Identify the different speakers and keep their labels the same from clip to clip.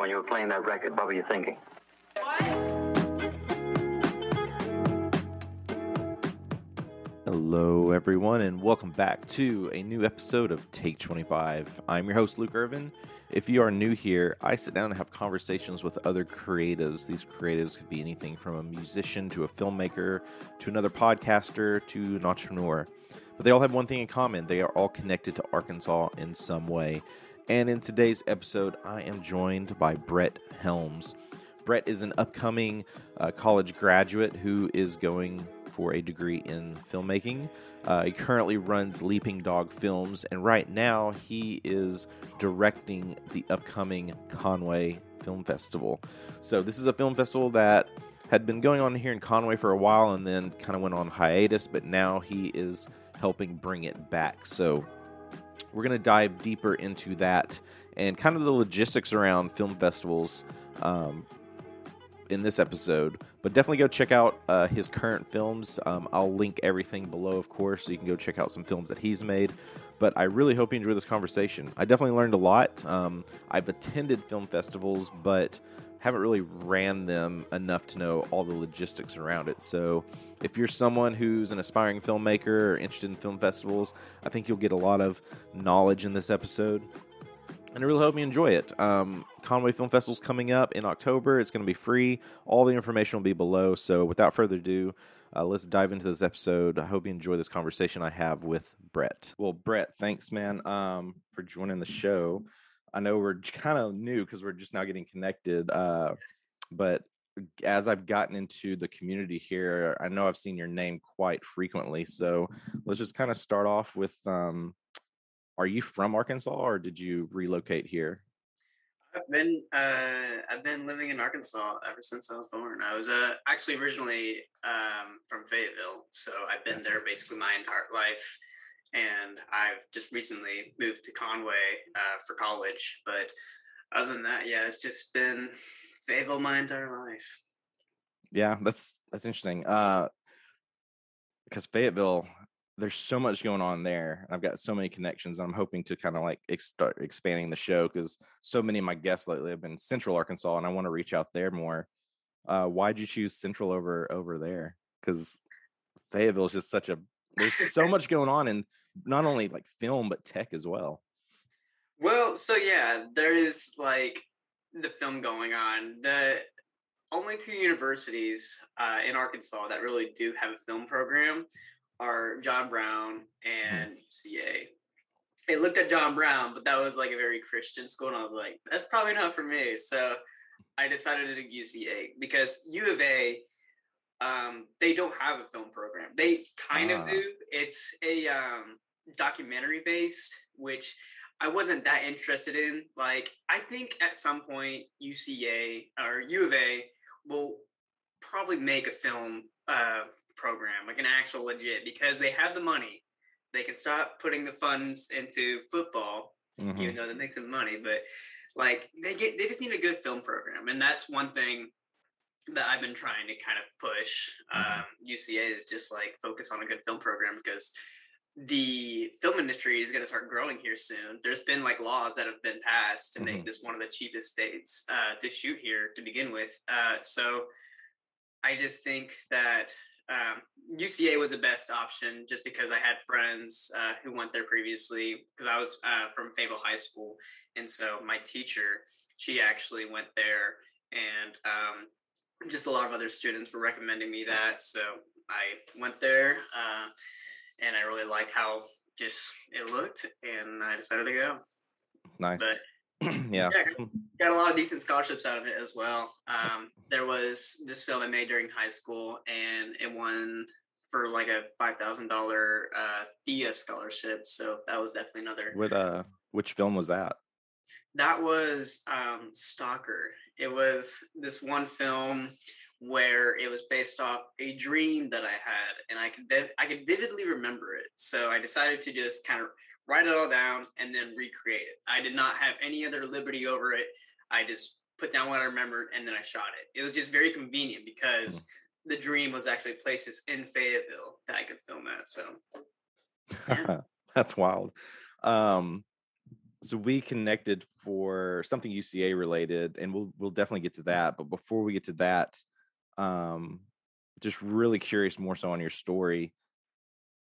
Speaker 1: When you were playing that record, what were you thinking?
Speaker 2: Hello, everyone, and welcome back to a new episode of Take 25. I'm your host, Luke Irvin. If you are new here, I sit down and have conversations with other creatives. These creatives could be anything from a musician to a filmmaker to another podcaster to an entrepreneur. But they all have one thing in common they are all connected to Arkansas in some way. And in today's episode, I am joined by Brett Helms. Brett is an upcoming uh, college graduate who is going for a degree in filmmaking. Uh, he currently runs Leaping Dog Films, and right now he is directing the upcoming Conway Film Festival. So, this is a film festival that had been going on here in Conway for a while and then kind of went on hiatus, but now he is helping bring it back. So, we're going to dive deeper into that and kind of the logistics around film festivals um, in this episode. But definitely go check out uh, his current films. Um, I'll link everything below, of course, so you can go check out some films that he's made. But I really hope you enjoy this conversation. I definitely learned a lot. Um, I've attended film festivals, but haven't really ran them enough to know all the logistics around it. So, if you're someone who's an aspiring filmmaker or interested in film festivals, I think you'll get a lot of knowledge in this episode and I really hope you enjoy it. Um, Conway Film Festival's coming up in October. It's going to be free. All the information will be below. So, without further ado, uh, let's dive into this episode. I hope you enjoy this conversation I have with Brett. Well, Brett, thanks, man, um, for joining the show. I know we're kind of new because we're just now getting connected, uh, but as I've gotten into the community here, I know I've seen your name quite frequently. So let's just kind of start off with um, are you from Arkansas or did you relocate here?
Speaker 3: I've been uh, I've been living in Arkansas ever since I was born. I was uh, actually originally um, from Fayetteville, so I've been there basically my entire life. And I've just recently moved to Conway uh, for college. But other than that, yeah, it's just been Fayetteville my entire life.
Speaker 2: Yeah, that's that's interesting. Uh, because Fayetteville, there's so much going on there. I've got so many connections. I'm hoping to kind of like ex- start expanding the show because so many of my guests lately have been Central Arkansas, and I want to reach out there more. Uh, why'd you choose Central over over there? Because Fayetteville is just such a there's so much going on, and not only like film but tech as well.
Speaker 3: Well, so yeah, there is like the film going on. The only two universities uh, in Arkansas that really do have a film program are John Brown
Speaker 2: Mm-hmm.
Speaker 3: and UCA. I looked at John Brown, but that was like a very Christian school, and I was like, that's probably not for me. So I decided to do UCA because U of A, um, they don't have a film program. They kind
Speaker 2: Ah.
Speaker 3: of do. It's a um, documentary based, which I wasn't that interested in. Like, I think at some point UCA or U of A will probably make a film uh, program, like an actual legit, because they have the money. They can stop putting the funds into football,
Speaker 2: Mhm.
Speaker 3: even though that makes them money. But like they get, they just need a good film program, and that's one thing that I've been trying to kind of push.
Speaker 2: Mhm.
Speaker 3: Um, UCA is just like focus on a good film program because the film industry is going to start growing here soon. There's been like laws that have been passed to make
Speaker 2: Mhm.
Speaker 3: this one of the cheapest states uh, to shoot here to begin with. Uh, so I just think that um, UCA was the best option just because I had friends uh, who went there previously because I was uh, from Fayetteville High School. And so my teacher, she actually went there and um, just a lot of other students were recommending me that. So I went there uh, and I really like how just it looked and I decided to go.
Speaker 2: Nice.
Speaker 3: But
Speaker 2: yeah.
Speaker 3: Yeah. got a lot of decent scholarships out of it as well. Um, there was this film I made during high school, and it won for like a five thousand dollar uh, Thea scholarship. So that was definitely another.
Speaker 2: What uh which film was that?
Speaker 3: That was um, Stalker. It was this one film where it was based off a dream that I had, and I could I could vividly remember it. So I decided to just kind of write it all down and then recreate it. I did not have any other liberty over it. I just put down what I remembered and then I shot it. It was just very convenient because the dream was actually places in Fayetteville that I could film at. So Yeah.
Speaker 2: That's wild. Um, so we connected for something UCA related, and we'll we'll definitely get to that. But before we get to that, um, just really curious more so on your story.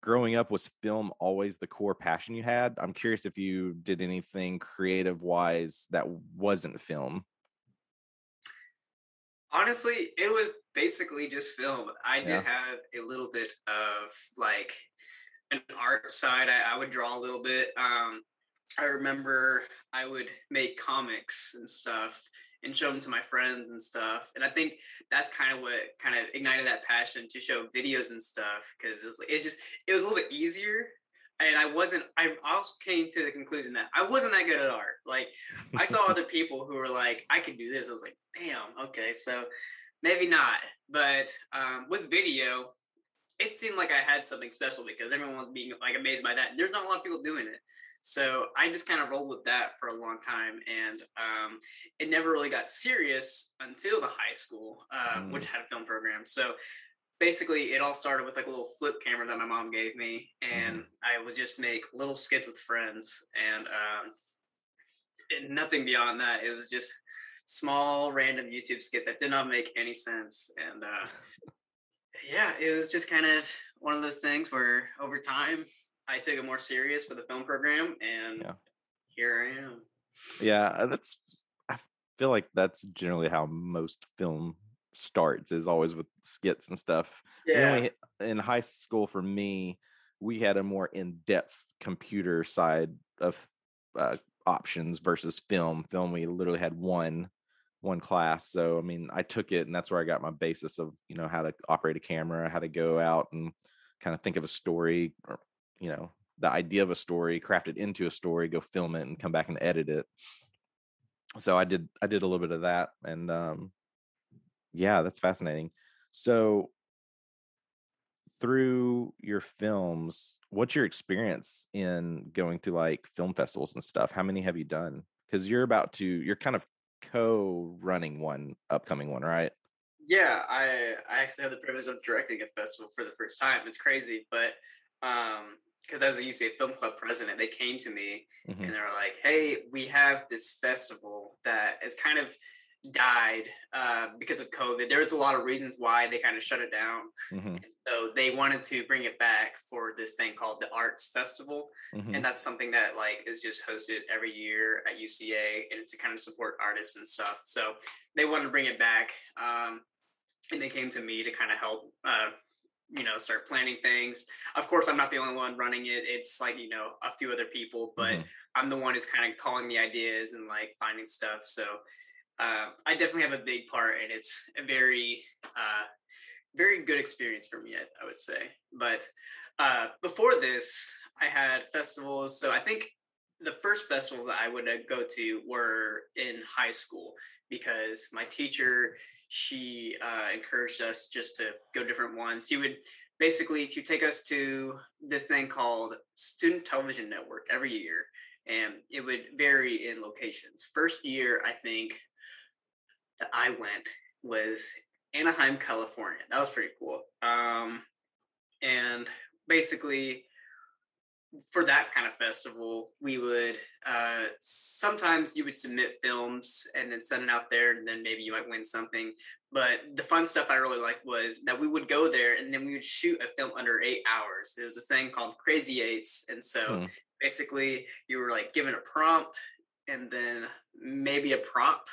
Speaker 2: Growing up, was film always the core passion you had? I'm curious if you did anything creative wise that wasn't film.
Speaker 3: Honestly, it was basically just film. I did
Speaker 2: Yeah.
Speaker 3: have a little bit of like an art side. I, I would draw a little bit. Um, I remember I would make comics and stuff and show them to my friends and stuff. And I think that's kind of what kind of ignited that passion to show videos and stuff because it was like it just it was a little bit easier. And I wasn't. I also came to the conclusion that I wasn't that good at art. Like I saw other people who were like, I can do this. I was like, damn, okay, so maybe not. But um, with video, it seemed like I had something special because everyone was being like amazed by that. There's not a lot of people doing it. So I just kind of rolled with that for a long time, and um, it never really got serious until the high school, uh,
Speaker 2: Mm.
Speaker 3: which had a film program. So basically, it all started with like a little flip camera that my mom gave me, and I would just make little skits with friends, and, um, and nothing beyond that. It was just small, random YouTube skits that did not make any sense, and uh, yeah, it was just kind of one of those things where over time I took it more serious for the film program, and
Speaker 2: Yeah.
Speaker 3: here I am.
Speaker 2: Yeah, uh, that's. I feel like that's generally how most film starts. Is always with skits and stuff. And we- in high school, for me, we had a more in-depth computer side of uh, options versus film. Film, we literally had one one class. So I mean, I took it, and that's where I got my basis of you know how to operate a camera, how to go out and kind of think of a story, or you know the idea of a story, craft it into a story, go film it, and come back and edit it. So I did I did a little bit of that, and um, yeah, that's fascinating. So through your films, what's your experience in going through like film festivals and stuff? How many have you done? Because you're about to, you're kind of co-running one upcoming one, right?
Speaker 3: Yeah, I I actually have the privilege of directing a festival for the first time. It's crazy, but um because as a UCA Film Club president, they came to me
Speaker 2: Mhm.
Speaker 3: and they were like, "Hey, we have this festival that has kind of died uh, because of COVID. There was a lot of reasons why they kind of shut it down.
Speaker 2: Mhm.
Speaker 3: And so they wanted to bring it back for this thing called the Arts Festival,
Speaker 2: Mhm.
Speaker 3: and that's something that like is just hosted every year at UCA, and it's to kind of support artists and stuff. So they wanted to bring it back, um, and they came to me to kind of help. Uh, you know, start planning things. Of course, I'm not the only one running it. It's like you know a few other people, but
Speaker 2: Mhm.
Speaker 3: I'm the one who's kind of calling the ideas and like finding stuff. So uh, I definitely have a big part, and it's a very, uh, very good experience for me. I, I would say. But uh, before this, I had festivals. So I think the first festivals that I would uh, go to were in high school because my teacher she uh, encouraged us just to go different ones. She would basically to take us to this thing called Student Television Network every year, and it would vary in locations. First year, I think that I went was Anaheim, California. That was pretty cool. Um, and basically, for that kind of festival, we would uh, sometimes you would submit films and then send it out there, and then maybe you might win something. But the fun stuff I really liked was that we would go there and then we would shoot a film under eight hours. There was this thing called Crazy Eights, and so
Speaker 2: Hmm.
Speaker 3: basically you were like given a prompt and then maybe a prop,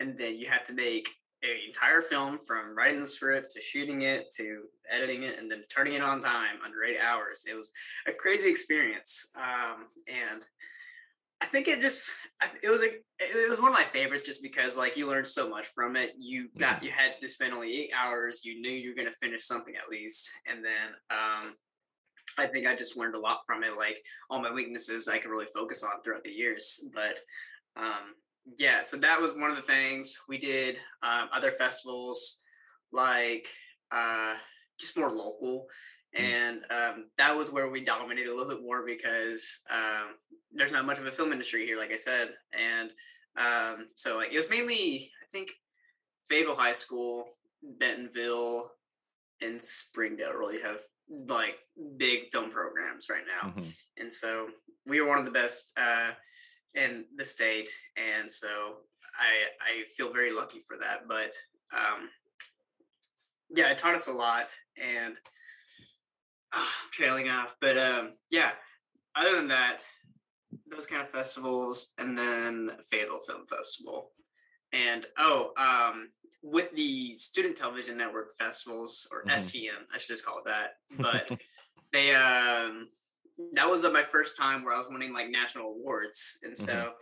Speaker 3: and then you had to make an entire film from writing the script to shooting it to editing it and then turning it on time under eight hours. It was a crazy experience, um, and I think it just it was a it was one of my favorites just because like you learned so much from it. You got you had to spend only eight hours. You knew you were gonna finish something at least, and then um, I think I just learned a lot from it. Like all my weaknesses, I could really focus on throughout the years. But um, yeah, so that was one of the things we did. Um, other festivals like uh, just more local.
Speaker 2: Mm.
Speaker 3: And um, that was where we dominated a little bit more because um, there's not much of a film industry here, like I said. And um, so like it was mainly, I think, Fayetteville High School, Bentonville, and Springdale really have like big film programs right now
Speaker 2: Mhm.
Speaker 3: and so we were one of the best uh, in the state, and so I I feel very lucky for that. But um, yeah, it taught us a lot, and oh, trailing off. But um, yeah, other than that, those kind of festivals, and then Fayetteville Film Festival, and oh, um, with the Student Television Network festivals or
Speaker 2: Mhm.
Speaker 3: STN, I should just call it that. But they um that was uh, my first time where I was winning like national awards, and so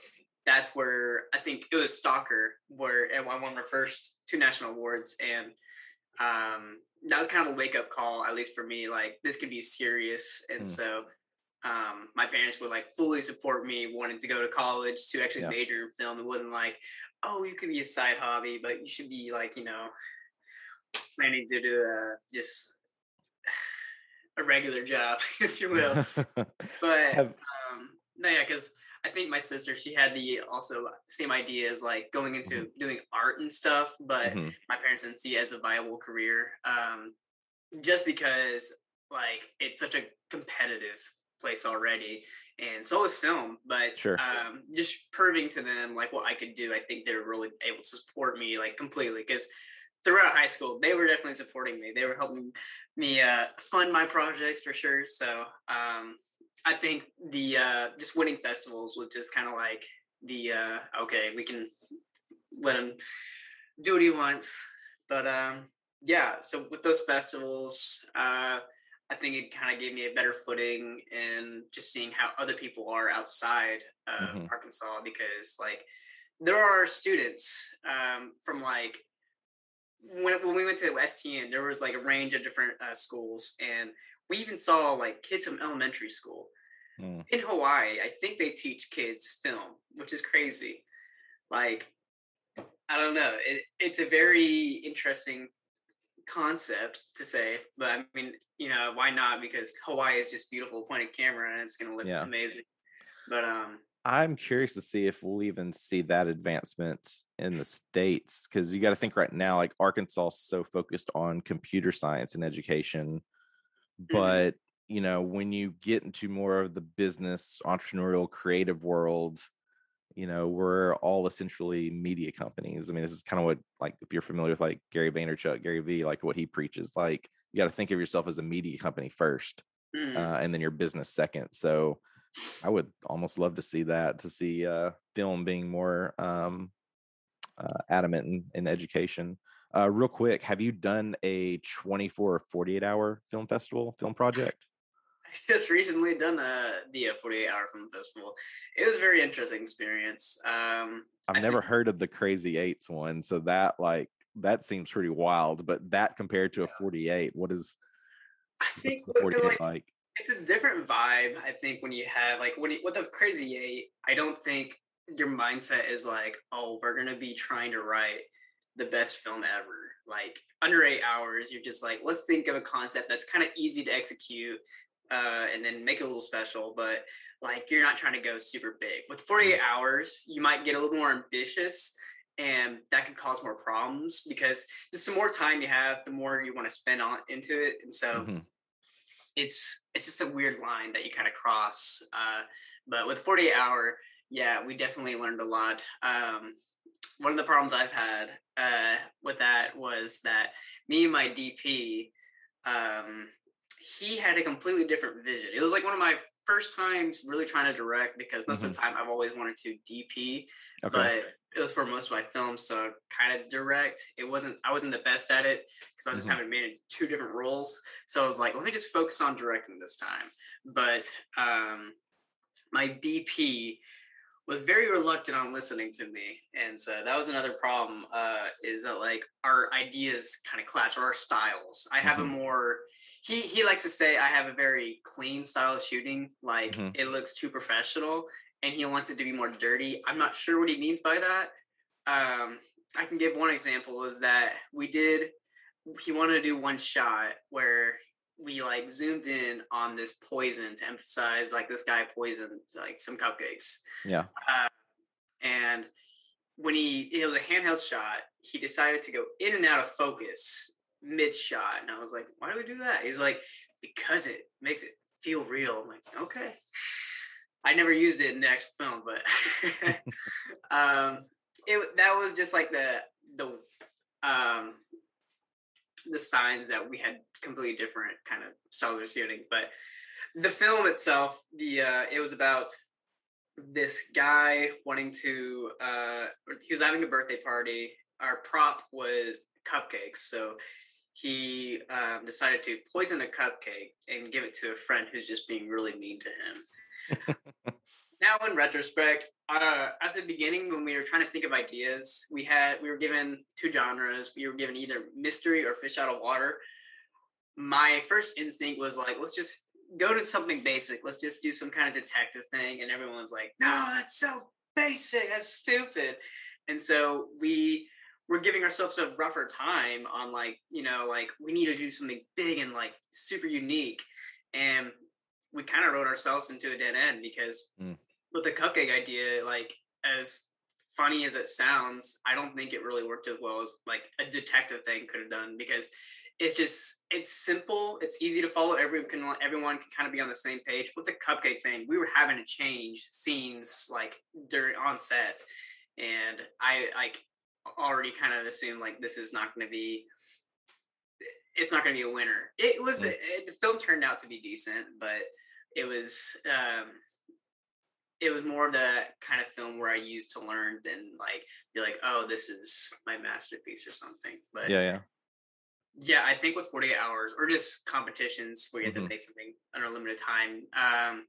Speaker 3: that's where I think it was Stalker where I won my first two national awards, and um that was kind of a wake up call, at least for me. Like this could be serious, and
Speaker 2: Mm.
Speaker 3: so um my parents would like fully support me wanting to go to college to actually
Speaker 2: Yeah.
Speaker 3: major in film. It wasn't like, oh, you could be a side hobby, but you should be like you know planning to do uh, just a regular job, if you will. But
Speaker 2: Have-
Speaker 3: um, no, yeah, because I think my sister she had the also same ideas like going into doing art and stuff, but
Speaker 2: Mhm.
Speaker 3: my parents didn't see it as a viable career. Um, just because like it's such a competitive place already, and so is film. But
Speaker 2: Sure.
Speaker 3: um, just proving to them like what I could do, I think they were really able to support me like completely because throughout high school they were definitely supporting me. They were helping me uh, fund my projects for sure. So um, I think the uh, just winning festivals was just kind of like the uh, okay, we can let him do what he wants. But um, yeah, so with those festivals, uh, I think it kind of gave me a better footing in just seeing how other people are outside of
Speaker 2: Mhm.
Speaker 3: Arkansas because like there are students um, from like when when we went to STN, there was like a range of different uh, schools, and we even saw like kids from elementary school
Speaker 2: Mm.
Speaker 3: in Hawaii. I think they teach kids film, which is crazy. Like, I don't know. It, it's a very interesting concept to say, but I mean, you know, why not? Because Hawaii is just beautiful point of camera, and it's going to look
Speaker 2: Yeah.
Speaker 3: amazing. But um,
Speaker 2: I'm curious to see if we'll even see that advancement in the states because you got to think right now, like Arkansas is so focused on computer science and education, but you know when you get into more of the business, entrepreneurial, creative world, you know we're all essentially media companies. I mean, this is kind of what like if you're familiar with like Gary Vaynerchuk, Gary V, like what he preaches, like you got to think of yourself as a media company first
Speaker 3: mm,
Speaker 2: uh, and then your business second. So I would almost love to see that, to see uh, film being more um, uh, adamant in, in education. Uh, real quick, have you done a 24 or 48 hour film festival, film project?
Speaker 3: I just recently done a the uh, 48 hour film festival. It was a very interesting experience. Um,
Speaker 2: I've
Speaker 3: I
Speaker 2: never
Speaker 3: think-
Speaker 2: heard of the Crazy Eights one, so that like that seems pretty wild. But that compared to a 48, what is
Speaker 3: I think
Speaker 2: the 48
Speaker 3: like,
Speaker 2: like?
Speaker 3: It's a different vibe. I think when you have like when you, with the Crazy Eight, I don't think your mindset is like, oh, we're gonna be trying to write the best film ever. Like under eight hours, you're just like, let's think of a concept that's kind of easy to execute, uh, and then make it a little special. But like, you're not trying to go super big. With 48 hours, you might get a little more ambitious. And that could cause more problems because the more time you have, the more you want to spend on into it. And so,
Speaker 2: Mhm.
Speaker 3: It's it's just a weird line that you kind of cross. Uh, but with 48 hour, yeah, we definitely learned a lot. Um, one of the problems I've had uh, with that was that me and my DP, um, he had a completely different vision. It was like one of my first times really trying to direct because most of the time I've always wanted to DP,
Speaker 2: Okay.
Speaker 3: but it was for most of my films, so kind of direct. It wasn't I wasn't the best at it because I was just
Speaker 2: Mhm.
Speaker 3: having made two different roles. So I was like, let me just focus on directing this time. But um, my DP was very reluctant on listening to me, and so that was another problem. Uh, is that like our ideas kind of clash or our styles? I have
Speaker 2: Mhm.
Speaker 3: a more he he likes to say I have a very clean style of shooting, like
Speaker 2: Mhm.
Speaker 3: it looks too professional, and he wants it to be more dirty. I'm not sure what he means by that. Um, I can give one example is that we did he wanted to do one shot where we like zoomed in on this poison to emphasize like this guy poisoned like some cupcakes
Speaker 2: Yeah.
Speaker 3: uh, and when he it was a handheld shot he decided to go in and out of focus mid shot and i was like why do we do that he's like because it makes it feel real i'm like okay I never used it in the actual film, but um, it that was just like the the um the signs that we had completely different kind of of shooting. But the film itself, the uh, it was about this guy wanting to uh he was having a birthday party. Our prop was cupcakes, so he um, decided to poison a cupcake and give it to a friend who's just being really mean to him. now, in retrospect, uh, at the beginning when we were trying to think of ideas, we had we were given two genres. We were given either mystery or fish out of water. My first instinct was like, let's just go to something basic. Let's just do some kind of detective thing. And everyone's like, no, that's so basic. That's stupid. And so we we're giving ourselves a rougher time on like you know like we need to do something big and like super unique and we kind of wrote ourselves into a dead end because mm. with the cupcake idea like as funny as it sounds i don't think it really worked as well as like a detective thing could have done because it's just it's simple it's easy to follow everyone can everyone can kind of be on the same page with the cupcake thing we were having to change scenes like during on set and i like already kind of assumed like this is not going to be it's not going to be a winner. It was mm. it, the film turned out to be decent, but it was um it was more the kind of film where I used to learn than like be like, oh, this is my masterpiece or something. But
Speaker 2: yeah, yeah.
Speaker 3: Yeah, I think with 48 hours or just competitions where you have mm-hmm. to make something under limited time, um,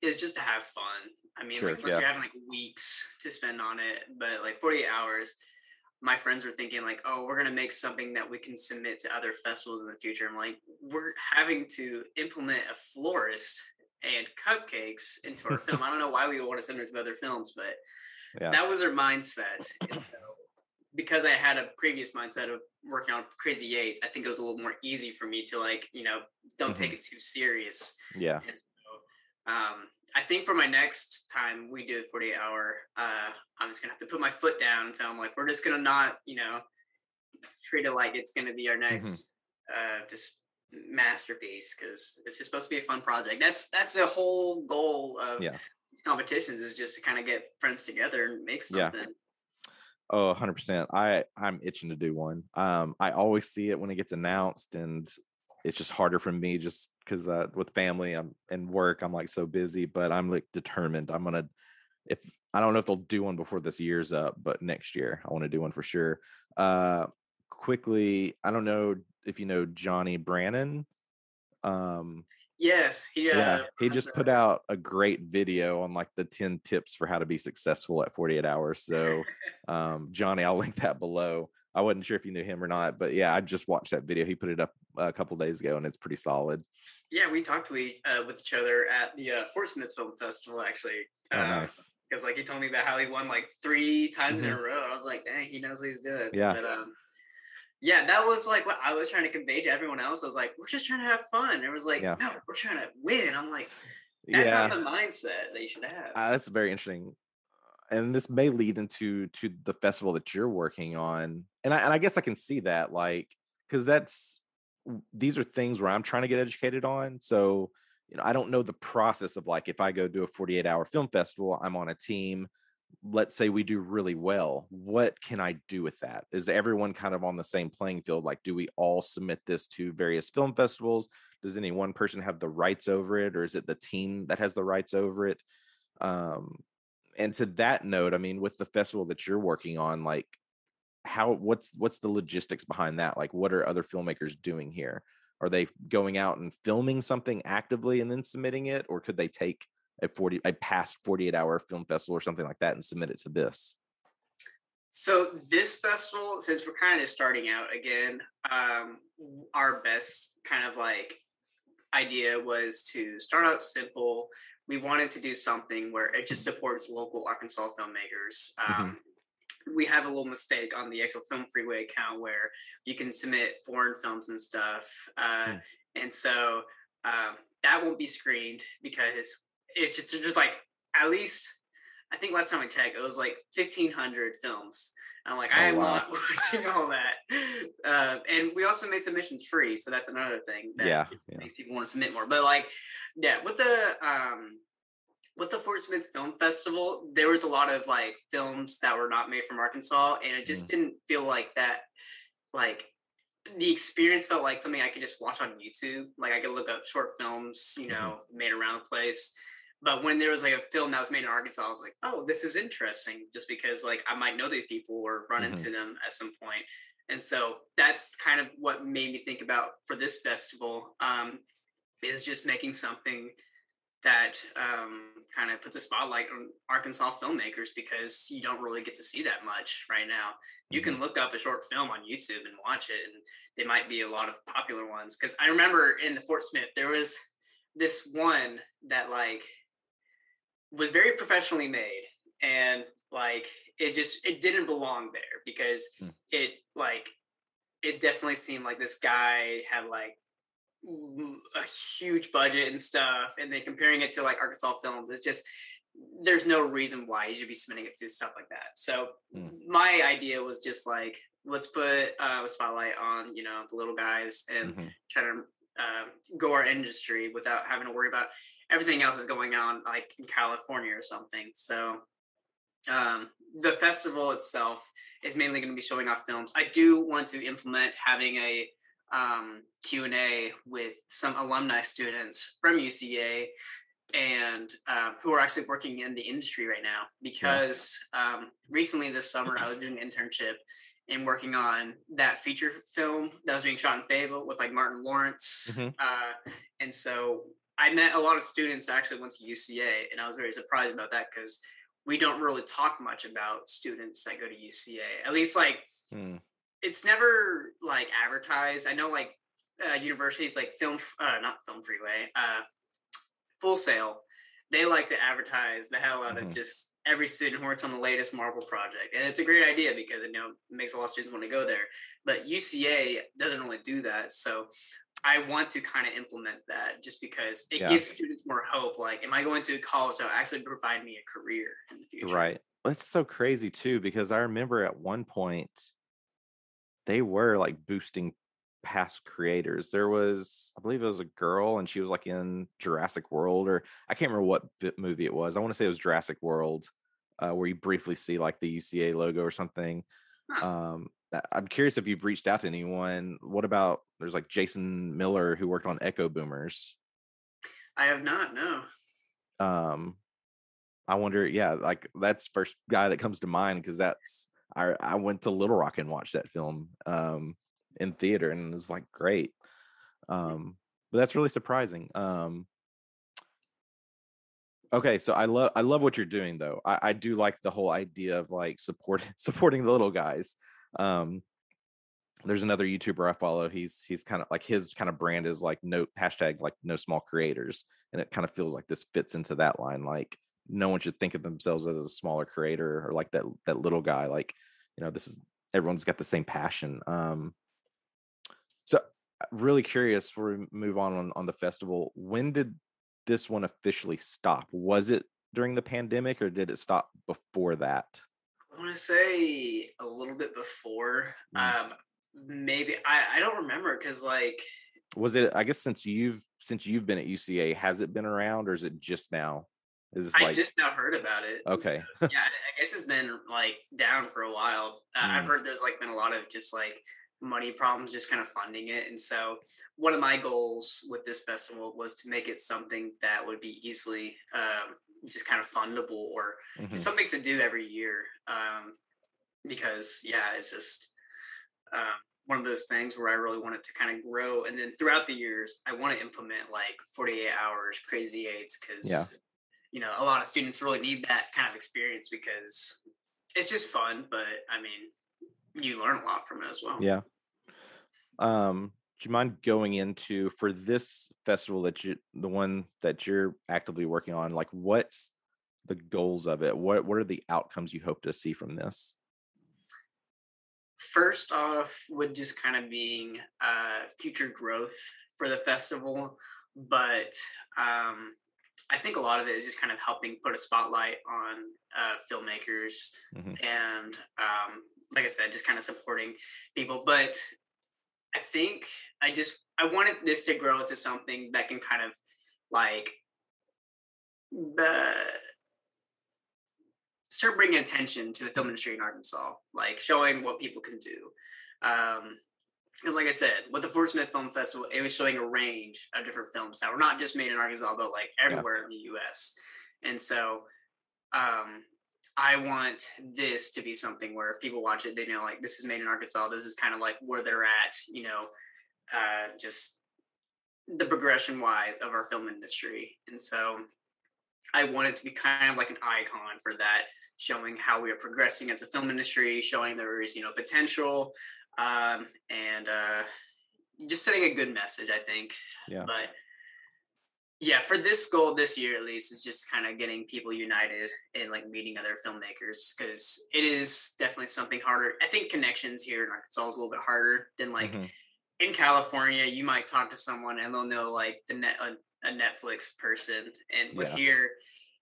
Speaker 3: is just to have fun. I mean, sure, like unless yeah. you're having like weeks to spend on it, but like 48 hours, my friends were thinking like, oh, we're gonna make something that we can submit to other festivals in the future. I'm like, we're having to implement a florist and cupcakes into our film. I don't know why we would want to send it to other films, but yeah. that was our mindset. And so because I had a previous mindset of working on Crazy Eights, I think it was a little more easy for me to like, you know, don't mm-hmm. take it too serious.
Speaker 2: Yeah.
Speaker 3: And so, um, I think for my next time we do the 48 hour, uh, I'm just gonna have to put my foot down and tell them like we're just gonna not, you know, treat it like it's gonna be our mm-hmm. next mm-hmm. uh, just masterpiece because it's just supposed to be a fun project. That's that's the whole goal of
Speaker 2: yeah.
Speaker 3: these competitions is just to kind of get friends together and make something. Yeah.
Speaker 2: Oh, 100%. I I'm itching to do one. Um I always see it when it gets announced and it's just harder for me just because uh, with family I'm, and work I'm like so busy, but I'm like determined. I'm gonna if I don't know if they'll do one before this year's up, but next year I want to do one for sure. Uh, quickly, I don't know if you know Johnny Brannon. Um,
Speaker 3: yes,
Speaker 2: he, uh, yeah, he just put out a great video on like the 10 tips for how to be successful at 48 hours. So, um, Johnny, I'll link that below. I wasn't sure if you knew him or not, but yeah, I just watched that video. He put it up a couple days ago, and it's pretty solid.
Speaker 3: Yeah, we talked to each, uh, with each other at the uh, Fort Smith Film Festival, actually.
Speaker 2: Oh, uh, nice.
Speaker 3: Because like he told me about how he won like three times mm-hmm. in a row. I was like, dang, he knows what he's doing.
Speaker 2: Yeah.
Speaker 3: But, um, yeah, that was like what I was trying to convey to everyone else. I was like, we're just trying to have fun. It was like, yeah. no, we're trying to win. I'm like, that's yeah. not the mindset that you should have.
Speaker 2: Uh, that's very interesting and this may lead into to the festival that you're working on and i, and I guess i can see that like because that's these are things where i'm trying to get educated on so you know i don't know the process of like if i go do a 48 hour film festival i'm on a team let's say we do really well what can i do with that? Is everyone kind of on the same playing field? Like do we all submit this to various film festivals? Does any one person have the rights over it or is it the team that has the rights over it? Um, and to that note, I mean, with the festival that you're working on, like how what's what's the logistics behind that? Like what are other filmmakers doing here? Are they going out and filming something actively and then submitting it, or could they take a 40 a past 48 hour film festival or something like that and submit it to this?
Speaker 3: So this festival, since we're kind of starting out again, um, our best kind of like idea was to start out simple, we wanted to do something where it just supports local Arkansas filmmakers. Mm-hmm. Um, mm-hmm. We have a little mistake on the actual Film Freeway account where you can submit foreign films and stuff, uh, mm. and so um, that won't be screened because it's just just like at least I think last time I checked it was like fifteen hundred films. I'm like, oh, I am wow. not watching all that. Uh, and we also made submissions free, so that's another thing that
Speaker 2: yeah, yeah.
Speaker 3: makes people want to submit more. But like, yeah, with the um, with the Fort Smith Film Festival, there was a lot of like films that were not made from Arkansas, and it just mm. didn't feel like that. Like the experience felt like something I could just watch on YouTube. Like I could look up short films, you mm-hmm. know, made around the place. But when there was like a film that was made in Arkansas, I was like, oh, this is interesting, just because like I might know these people or run mm-hmm. into them at some point. And so that's kind of what made me think about for this festival um, is just making something that um, kind of puts a spotlight on Arkansas filmmakers because you don't really get to see that much right now. You can mm-hmm. look up a short film on YouTube and watch it, and there might be a lot of popular ones. Because I remember in the Fort Smith, there was this one that like was very professionally made, and like it just it didn't belong there because hmm. it like it definitely seemed like this guy had like a huge budget and stuff, and then comparing it to like Arkansas films, it's just there's no reason why you should be submitting it to stuff like that. So mm. my idea was just like let's put uh, a spotlight on you know the little guys and mm-hmm. try to uh, go our industry without having to worry about everything else is going on like in California or something. So um, the festival itself is mainly going to be showing off films. I do want to implement having a um, Q&A with some alumni students from UCA and um, who are actually working in the industry right now because um, recently this summer I was doing an internship and working on that feature film that was being shot in Fayetteville with like Martin Lawrence. Mm-hmm. Uh, and so I met a lot of students actually went to UCA and I was very surprised about that because we don't really talk much about students that go to UCA. At least like mm it's never like advertised. I know like uh, universities like film, uh, not Film Freeway, uh, Full Sail, they like to advertise the hell out mm-hmm. of just every student who works on the latest Marvel project, and it's a great idea because you know it makes a lot of students want to go there. But UCA doesn't really do that, so I want to kind of implement that just because it yeah. gives students more hope. Like, am I going to college that actually provide me a career in the future?
Speaker 2: Right. It's so crazy too because I remember at one point they were like boosting past creators. There was, I believe it was a girl, and she was like in Jurassic World, or I can't remember what movie it was. I want to say it was Jurassic World, uh, where you briefly see like the UCA logo or something. Huh. Um, I'm curious if you've reached out to anyone. What about there's like Jason Miller who worked on Echo Boomers?
Speaker 3: I have not. No.
Speaker 2: Um, I wonder. Yeah, like that's first guy that comes to mind because that's I I went to Little Rock and watched that film um, in theater, and it was like great. Um, but that's really surprising. Um, okay, so I love I love what you're doing though. I, I do like the whole idea of like support supporting the little guys. Um, there's another YouTuber I follow. He's he's kind of like his kind of brand is like no hashtag like no small creators, and it kind of feels like this fits into that line. Like no one should think of themselves as a smaller creator or like that that little guy like you know this is everyone's got the same passion um so uh, really curious before we move on, on on the festival when did this one officially stop was it during the pandemic or did it stop before that
Speaker 3: i want to say a little bit before mm. um maybe i i don't remember because like
Speaker 2: was it i guess since you've since you've been at uca has it been around or is it just now Is
Speaker 3: I like... just now heard about it.
Speaker 2: Okay.
Speaker 3: So, yeah, I guess it's been like down for a while. Uh, mm. I've heard there's like been a lot of just like money problems, just kind of funding it. And so one of my goals with this festival was to make it something that would be easily um, just kind of fundable or mm-hmm. something to do every year. Um, because yeah, it's just um, one of those things where I really want it to kind of grow. And then throughout the years, I want to implement like 48 hours, crazy eights, because
Speaker 2: yeah
Speaker 3: you know, a lot of students really need that kind of experience because it's just fun, but I mean, you learn a lot from it as well.
Speaker 2: Yeah. Um, do you mind going into for this festival that you the one that you're actively working on, like what's the goals of it? What what are the outcomes you hope to see from this?
Speaker 3: First off, would just kind of being uh, future growth for the festival, but um, I think a lot of it is just kind of helping put a spotlight on uh, filmmakers mm-hmm. and, um, like I said, just kind of supporting people. But I think I just I wanted this to grow into something that can kind of like uh, start bringing attention to the film industry in Arkansas, like showing what people can do. Um, because like I said, with the Fort Smith Film Festival, it was showing a range of different films that were not just made in Arkansas, but like everywhere yeah. in the U.S. And so, um, I want this to be something where if people watch it, they know like this is made in Arkansas. This is kind of like where they're at, you know, uh, just the progression wise of our film industry. And so, I want it to be kind of like an icon for that, showing how we are progressing as a film industry, showing there is you know potential, um, and uh, just setting a good message. I think.
Speaker 2: Yeah.
Speaker 3: But yeah, for this goal this year at least is just kind of getting people united and like meeting other filmmakers because it is definitely something harder. I think connections here in Arkansas is a little bit harder than like. Mm-hmm. In California, you might talk to someone and they'll know like the net a, a Netflix person, and with yeah. here,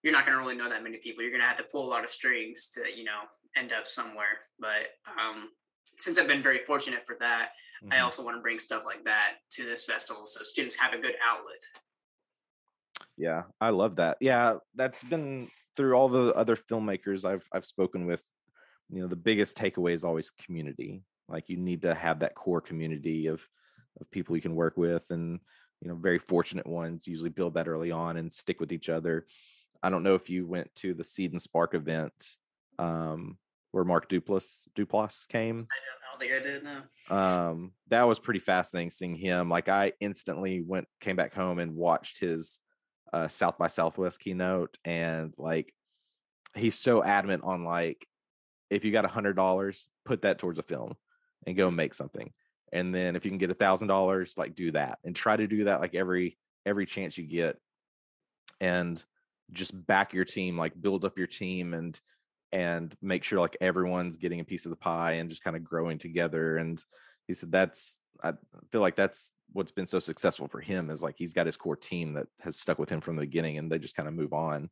Speaker 3: you're not going to really know that many people. You're going to have to pull a lot of strings to, you know, end up somewhere. But um, since I've been very fortunate for that, mm-hmm. I also want to bring stuff like that to this festival so students have a good outlet.
Speaker 2: Yeah, I love that. Yeah, that's been through all the other filmmakers I've I've spoken with. You know, the biggest takeaway is always community. Like you need to have that core community of of people you can work with, and you know, very fortunate ones usually build that early on and stick with each other. I don't know if you went to the Seed and Spark event um, where Mark Duplass Duplass came. I
Speaker 3: don't, I don't think I did.
Speaker 2: No. Um, that was pretty fascinating seeing him. Like I instantly went came back home and watched his uh, South by Southwest keynote, and like he's so adamant on like if you got a hundred dollars, put that towards a film and go make something. And then if you can get a thousand dollars, like do that and try to do that like every every chance you get. And just back your team, like build up your team and and make sure like everyone's getting a piece of the pie and just kind of growing together. And he said that's I feel like that's what's been so successful for him is like he's got his core team that has stuck with him from the beginning and they just kind of move on.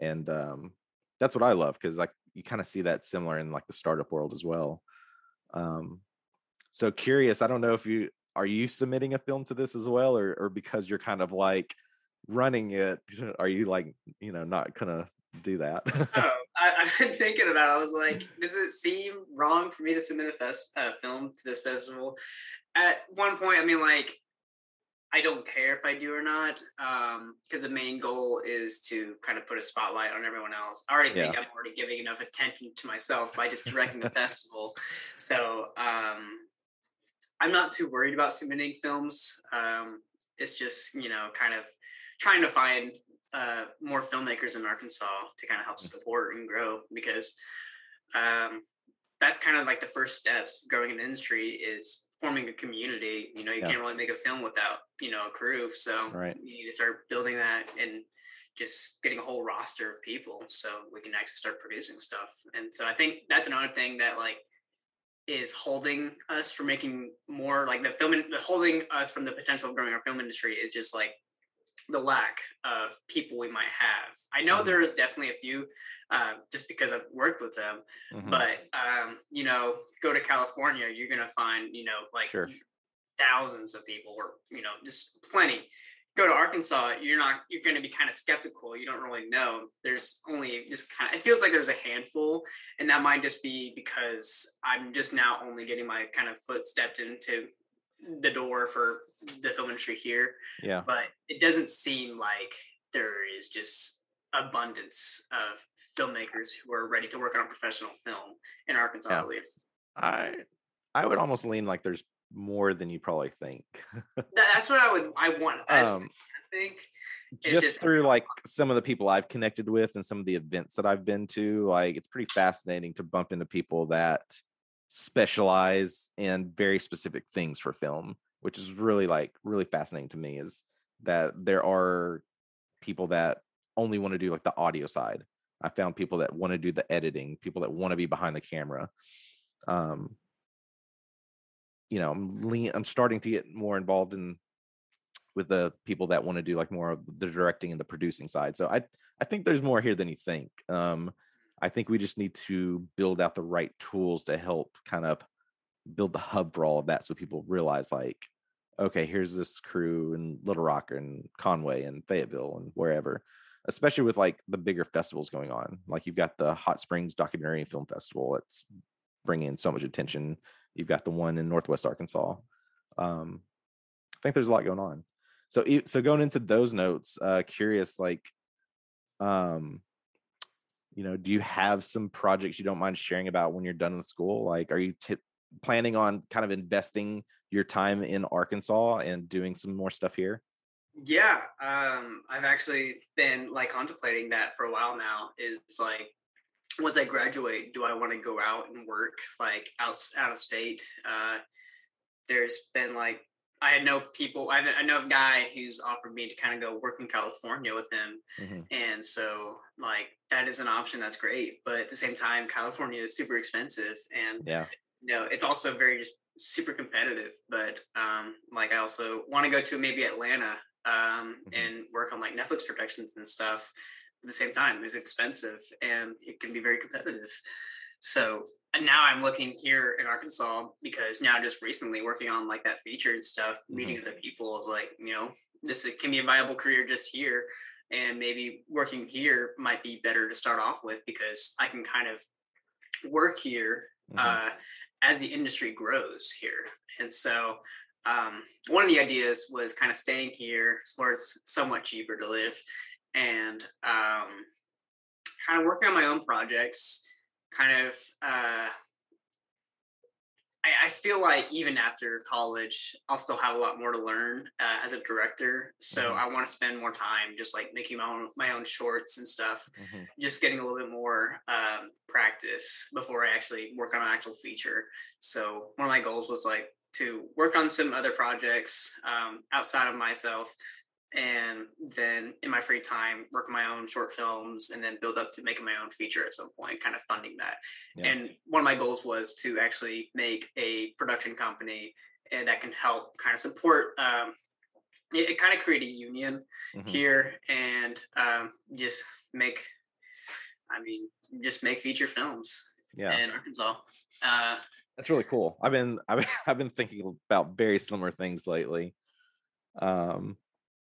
Speaker 2: And um that's what I love because like you kind of see that similar in like the startup world as well. Um so curious, I don't know if you are you submitting a film to this as well or or because you're kind of like running it, are you like, you know, not gonna do that?
Speaker 3: oh, I, have been thinking about. It. I was like, does it seem wrong for me to submit a fest, uh, film to this festival? At one point, I mean, like, I don't care if I do or not, because um, the main goal is to kind of put a spotlight on everyone else. I already yeah. think I'm already giving enough attention to myself by just directing the festival. So um, I'm not too worried about submitting films. Um, it's just you know kind of trying to find uh, more filmmakers in Arkansas to kind of help mm. support and grow because um, that's kind of like the first steps growing in the industry is forming a community. You know, you yeah. can't really make a film without you know a crew, so
Speaker 2: right.
Speaker 3: you need to start building that and just getting a whole roster of people so we can actually start producing stuff. And so I think that's another thing that like is holding us from making more like the film the holding us from the potential of growing our film industry is just like the lack of people we might have. I know mm-hmm. there is definitely a few, uh, just because I've worked with them. Mm-hmm. But um, you know, go to California, you're gonna find you know like
Speaker 2: sure.
Speaker 3: thousands of people, or you know, just plenty. Go to Arkansas, you're not. You're going to be kind of skeptical. You don't really know. There's only just kind of. It feels like there's a handful, and that might just be because I'm just now only getting my kind of foot stepped into the door for the film industry here.
Speaker 2: Yeah.
Speaker 3: But it doesn't seem like there is just abundance of filmmakers who are ready to work on a professional film in Arkansas yeah. at least.
Speaker 2: I I would almost lean like there's more than you probably think.
Speaker 3: That's what I would I want. That's um, I think.
Speaker 2: Just, just, through like some of the people I've connected with and some of the events that I've been to, like it's pretty fascinating to bump into people that specialize in very specific things for film, which is really like really fascinating to me is that there are people that only want to do like the audio side. I found people that want to do the editing, people that want to be behind the camera. Um, you know, I'm lean, I'm starting to get more involved in with the people that want to do like more of the directing and the producing side. So I I think there's more here than you think. Um, I think we just need to build out the right tools to help kind of build the hub for all of that so people realize like, okay, here's this crew in Little Rock and Conway and Fayetteville and wherever. especially with like the bigger festivals going on. Like you've got the Hot Springs Documentary Film Festival. that's bringing in so much attention. You've got the one in Northwest Arkansas. Um, I think there's a lot going on. So, so going into those notes, uh, curious, like, um, you know, do you have some projects you don't mind sharing about when you're done with school? Like, are you t- planning on kind of investing your time in Arkansas and doing some more stuff here?
Speaker 3: Yeah, um, I've actually been like contemplating that for a while now. Is like once I graduate, do I want to go out and work like out out of state? Uh, there's been like I know people. I, I know a guy who's offered me to kind of go work in California with him,
Speaker 2: Mm-hmm.
Speaker 3: and so like that is an option. That's great, but at the same time, California is super expensive, and
Speaker 2: Yeah.
Speaker 3: you know it's also very just super competitive. But um, like I also want to go to maybe Atlanta um,
Speaker 2: Mhm.
Speaker 3: and work on like Netflix productions and stuff. At the same time, it's expensive and it can be very competitive. So and now I'm looking here in Arkansas because now just recently working on like that feature and stuff, meeting other people is like, you know, this can be a viable career just here. And maybe working here might be better to start off with because I can kind of work here
Speaker 2: Mhm.
Speaker 3: uh, as the industry grows here. And so um, one of the ideas was kind of staying here where it's somewhat cheaper to live and um, kind of working on my own projects kind of uh, I, I feel like even after college i'll still have a lot more to learn uh, as a director so
Speaker 2: Mhm.
Speaker 3: i want to spend more time just like making my own my own shorts and stuff
Speaker 2: Mhm.
Speaker 3: just getting a little bit more um, practice before i actually work on an actual feature so one of my goals was like to work on some other projects um, outside of myself and then in my free time work on my own short films and then build up to making my own feature at some point kind of funding that
Speaker 2: Yeah.
Speaker 3: and one of my goals was to actually make a production company and that can help kind of support um, it, it kind of create a union
Speaker 2: Mhm.
Speaker 3: here and um, just make i mean just make feature films
Speaker 2: Yeah.
Speaker 3: in arkansas uh,
Speaker 2: That's really cool. I've been I've been, I've been thinking about very similar things lately. Um,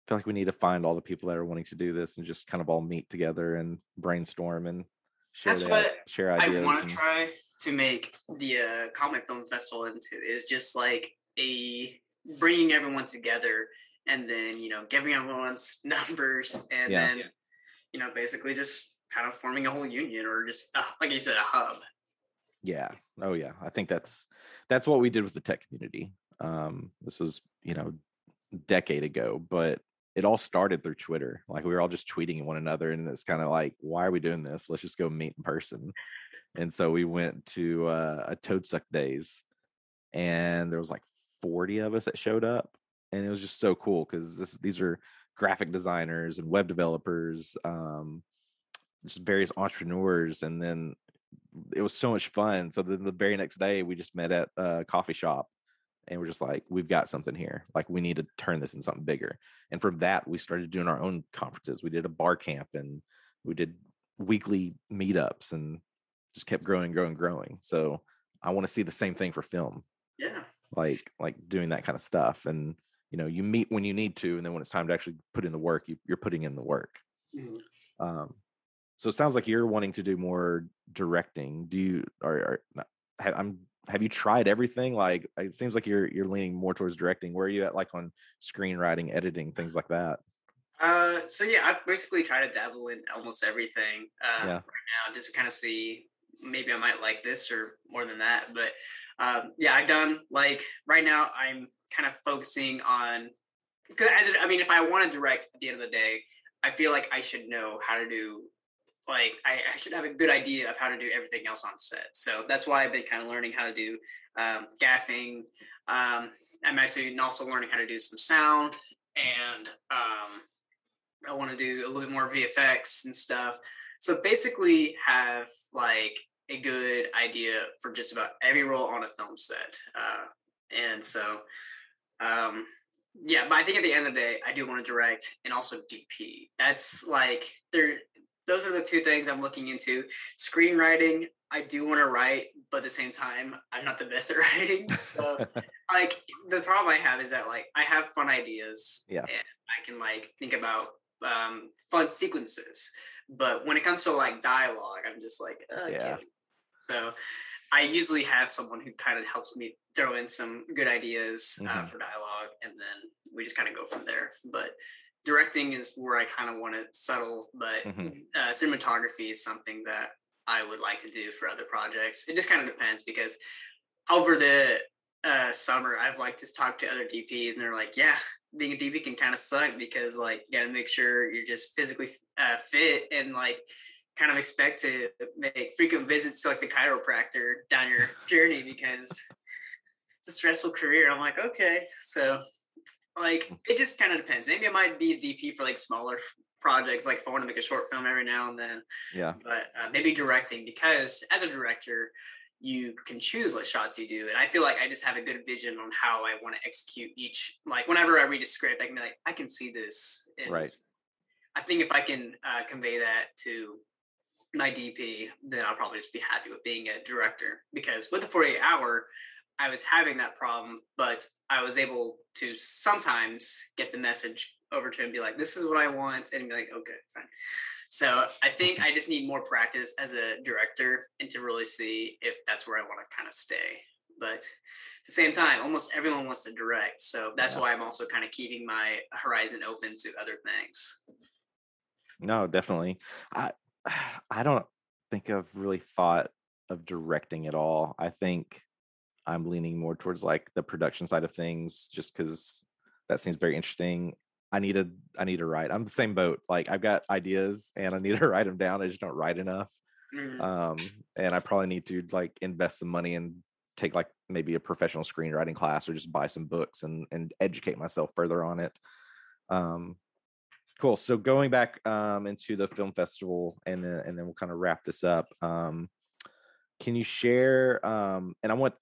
Speaker 2: feel like we need to find all the people that are wanting to do this and just kind of all meet together and brainstorm and share
Speaker 3: That's what
Speaker 2: share ideas.
Speaker 3: i want
Speaker 2: and-
Speaker 3: to try to make the uh, Conway film festival into is just like a bringing everyone together and then you know giving everyone's numbers and
Speaker 2: Yeah.
Speaker 3: then you know basically just kind of forming a whole union or just uh, like you said a hub
Speaker 2: Yeah. Oh yeah. I think that's that's what we did with the tech community. Um, this was, you know, decade ago, but it all started through Twitter. Like we were all just tweeting at one another and it's kind of like, why are we doing this? Let's just go meet in person. And so we went to uh, a Toadsuck Days and there was like 40 of us that showed up and it was just so cool because these are graphic designers and web developers um just various entrepreneurs and then it was so much fun so then the very next day we just met at a coffee shop and we're just like we've got something here. Like we need to turn this into something bigger. And from that we started doing our own conferences. We did a BarCamp and we did weekly meetups and just kept growing growing growing. So i want to see the same thing for film.
Speaker 3: Yeah.
Speaker 2: Like like doing that kind of stuff and you know you meet when you need to and then when it's time to actually put in the work you, you're putting in the work.
Speaker 3: Mhm.
Speaker 2: um so it sounds like you're wanting to do more directing. Do you or, or not, i'm have you tried everything like it seems like you're you're leaning more towards directing where are you at like on screenwriting editing things like that
Speaker 3: Uh, so yeah, I've basically tried to dabble in almost everything uh,
Speaker 2: Yeah.
Speaker 3: right now, just to kind of see maybe I might like this or more than that. But um, yeah, I've done like right now. I'm kind of focusing on because as it, I mean, if I want to direct at the end of the day, I feel like I should know how to do. Like I, I should have a good idea of how to do everything else on set. So that's why I've been kind of learning how to do um, gaffing. Um, I'm actually also learning how to do some sound and um, I want to do a little bit more VFX and stuff. So basically, have like a good idea for just about every role on a film set. Uh, and so, um, yeah, but I think at the end of the day, I do want to direct and also DP. That's like there. Those are the two things I'm looking into. Screenwriting, I do want to write, but at the same time, I'm not the best at writing. So like the problem I have is that like I have fun ideas
Speaker 2: Yeah.
Speaker 3: and I can like think about um, fun sequences. But when it comes to like dialogue, I'm just like, okay.
Speaker 2: Yeah.
Speaker 3: So I usually have someone who kind of helps me throw in some good ideas uh,
Speaker 2: Mhm.
Speaker 3: for dialogue, and then we just kind of go from there. But directing is where I kind of want to settle. But
Speaker 2: Mhm.
Speaker 3: uh, cinematography is something that I would like to do for other projects. It just kind of depends because over the uh, summer, I've like to talk to other DPs, and they're like, "Yeah, being a DP can kind of suck because like you got to make sure you're just physically uh, fit and like." kind of expect to make frequent visits to like the chiropractor down your journey because it's a stressful career. I'm like, okay, so like it just kind of depends. Maybe I might be a DP for like smaller projects, like if I want to make a short film every now and then.
Speaker 2: Yeah.
Speaker 3: But uh, maybe directing because as a director, you can choose what shots you do, and I feel like I just have a good vision on how I want to execute each. Like whenever I read a script, I can be like, I can see this. And
Speaker 2: Right.
Speaker 3: I think if I can uh, convey that to my DP, then I'll probably just be happy with being a director. Because with the 48 hour, I was having that problem, but I was able to sometimes get the message over to him and be like, this is what I want, and be like, okay, fine. So I think I just need more practice as a director and to really see if that's where I want to kind of stay. But at the same time, almost everyone wants to direct. So that's
Speaker 2: Yeah.
Speaker 3: why I'm also kind of keeping my horizon open to other things.
Speaker 2: No, definitely. I I don't think I've really thought of directing at all. I think I'm leaning more towards like the production side of things just cuz that seems very interesting. I need to I need to write. I'm the same boat. Like I've got ideas and I need to write them down. I just don't write enough.
Speaker 3: Mm.
Speaker 2: Um and I probably need to like invest some money and take like maybe a professional screenwriting class or just buy some books and and educate myself further on it. Um cool so going back um into the film festival and then and then we'll kind of wrap this up um can you share um and i want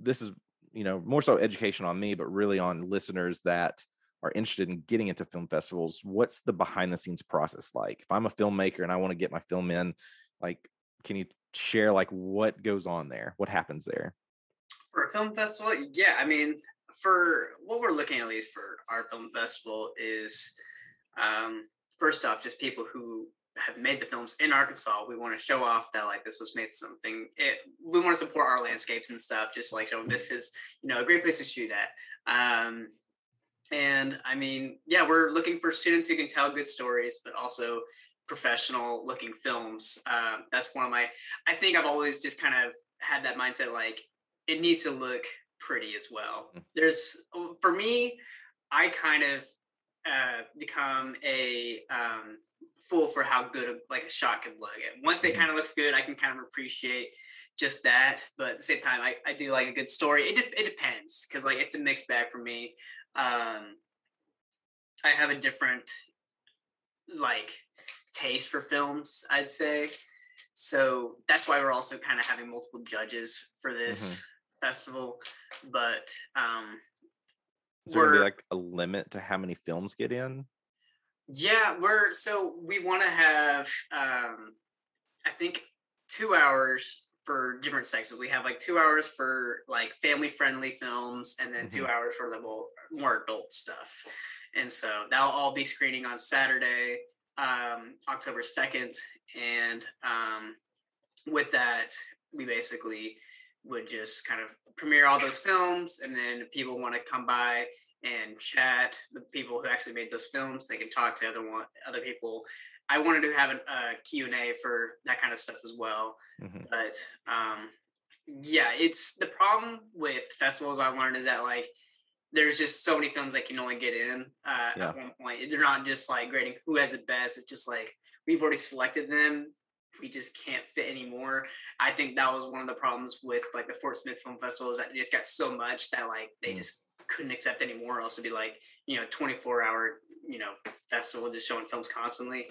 Speaker 2: this is you know more so education on me but really on listeners that are interested in getting into film festivals what's the behind the scenes process like? If i'm a filmmaker and i want to get my film in like can you share like what goes on there? What happens there?
Speaker 3: For a film festival, yeah, I mean, for what we're looking at least for our film festival is um, first off, just people who have made the films in Arkansas. We want to show off that like this was made something. It, we want to support our landscapes and stuff, just like showing this is you know a great place to shoot at. Um, and I mean, yeah, we're looking for students who can tell good stories, but also professional looking films. Um, that's one of my. I think I've always just kind of had that mindset like it needs to look pretty as well.
Speaker 2: Mm.
Speaker 3: There's for me, I kind of uh, become a um, fool for how good a, like a shot can look. And once it
Speaker 2: Mhm.
Speaker 3: kind of looks good, I can kind of appreciate just that. But at the same time, I, I do like a good story. It de- it depends because like it's a mixed bag for me. Um, I have a different like taste for films, I'd say. So that's why we're also kind of having multiple judges for this festival. But um,
Speaker 2: is there gonna be like a limit to how many films get in
Speaker 3: yeah, we're so we want to have um, I think two hours for different sections. We have like two hours for like family friendly films, and then two hours for the more, more adult stuff. And so that'll all be screening on Saturday, um, October second, and um, with that, we basically would just kind of premiere all those films, and then people want to come by and chat. The people who actually made those films, they can talk to other one, other people. I wanted to have a Q and A for that kind of stuff as well
Speaker 2: Mhm.
Speaker 3: but um yeah it's the problem with festivals i learned is that like there's just so many films that can only get in uh,
Speaker 2: Yeah.
Speaker 3: at one point they're not just like grading who has the best it's just like we've already selected them we just can't fit anymore. I think that was one of the problems with like the fort smith film festival is that they just got so much that like they
Speaker 2: Mm.
Speaker 3: just couldn't accept anymore else would be like you know 24 hour you know festival just showing films constantly.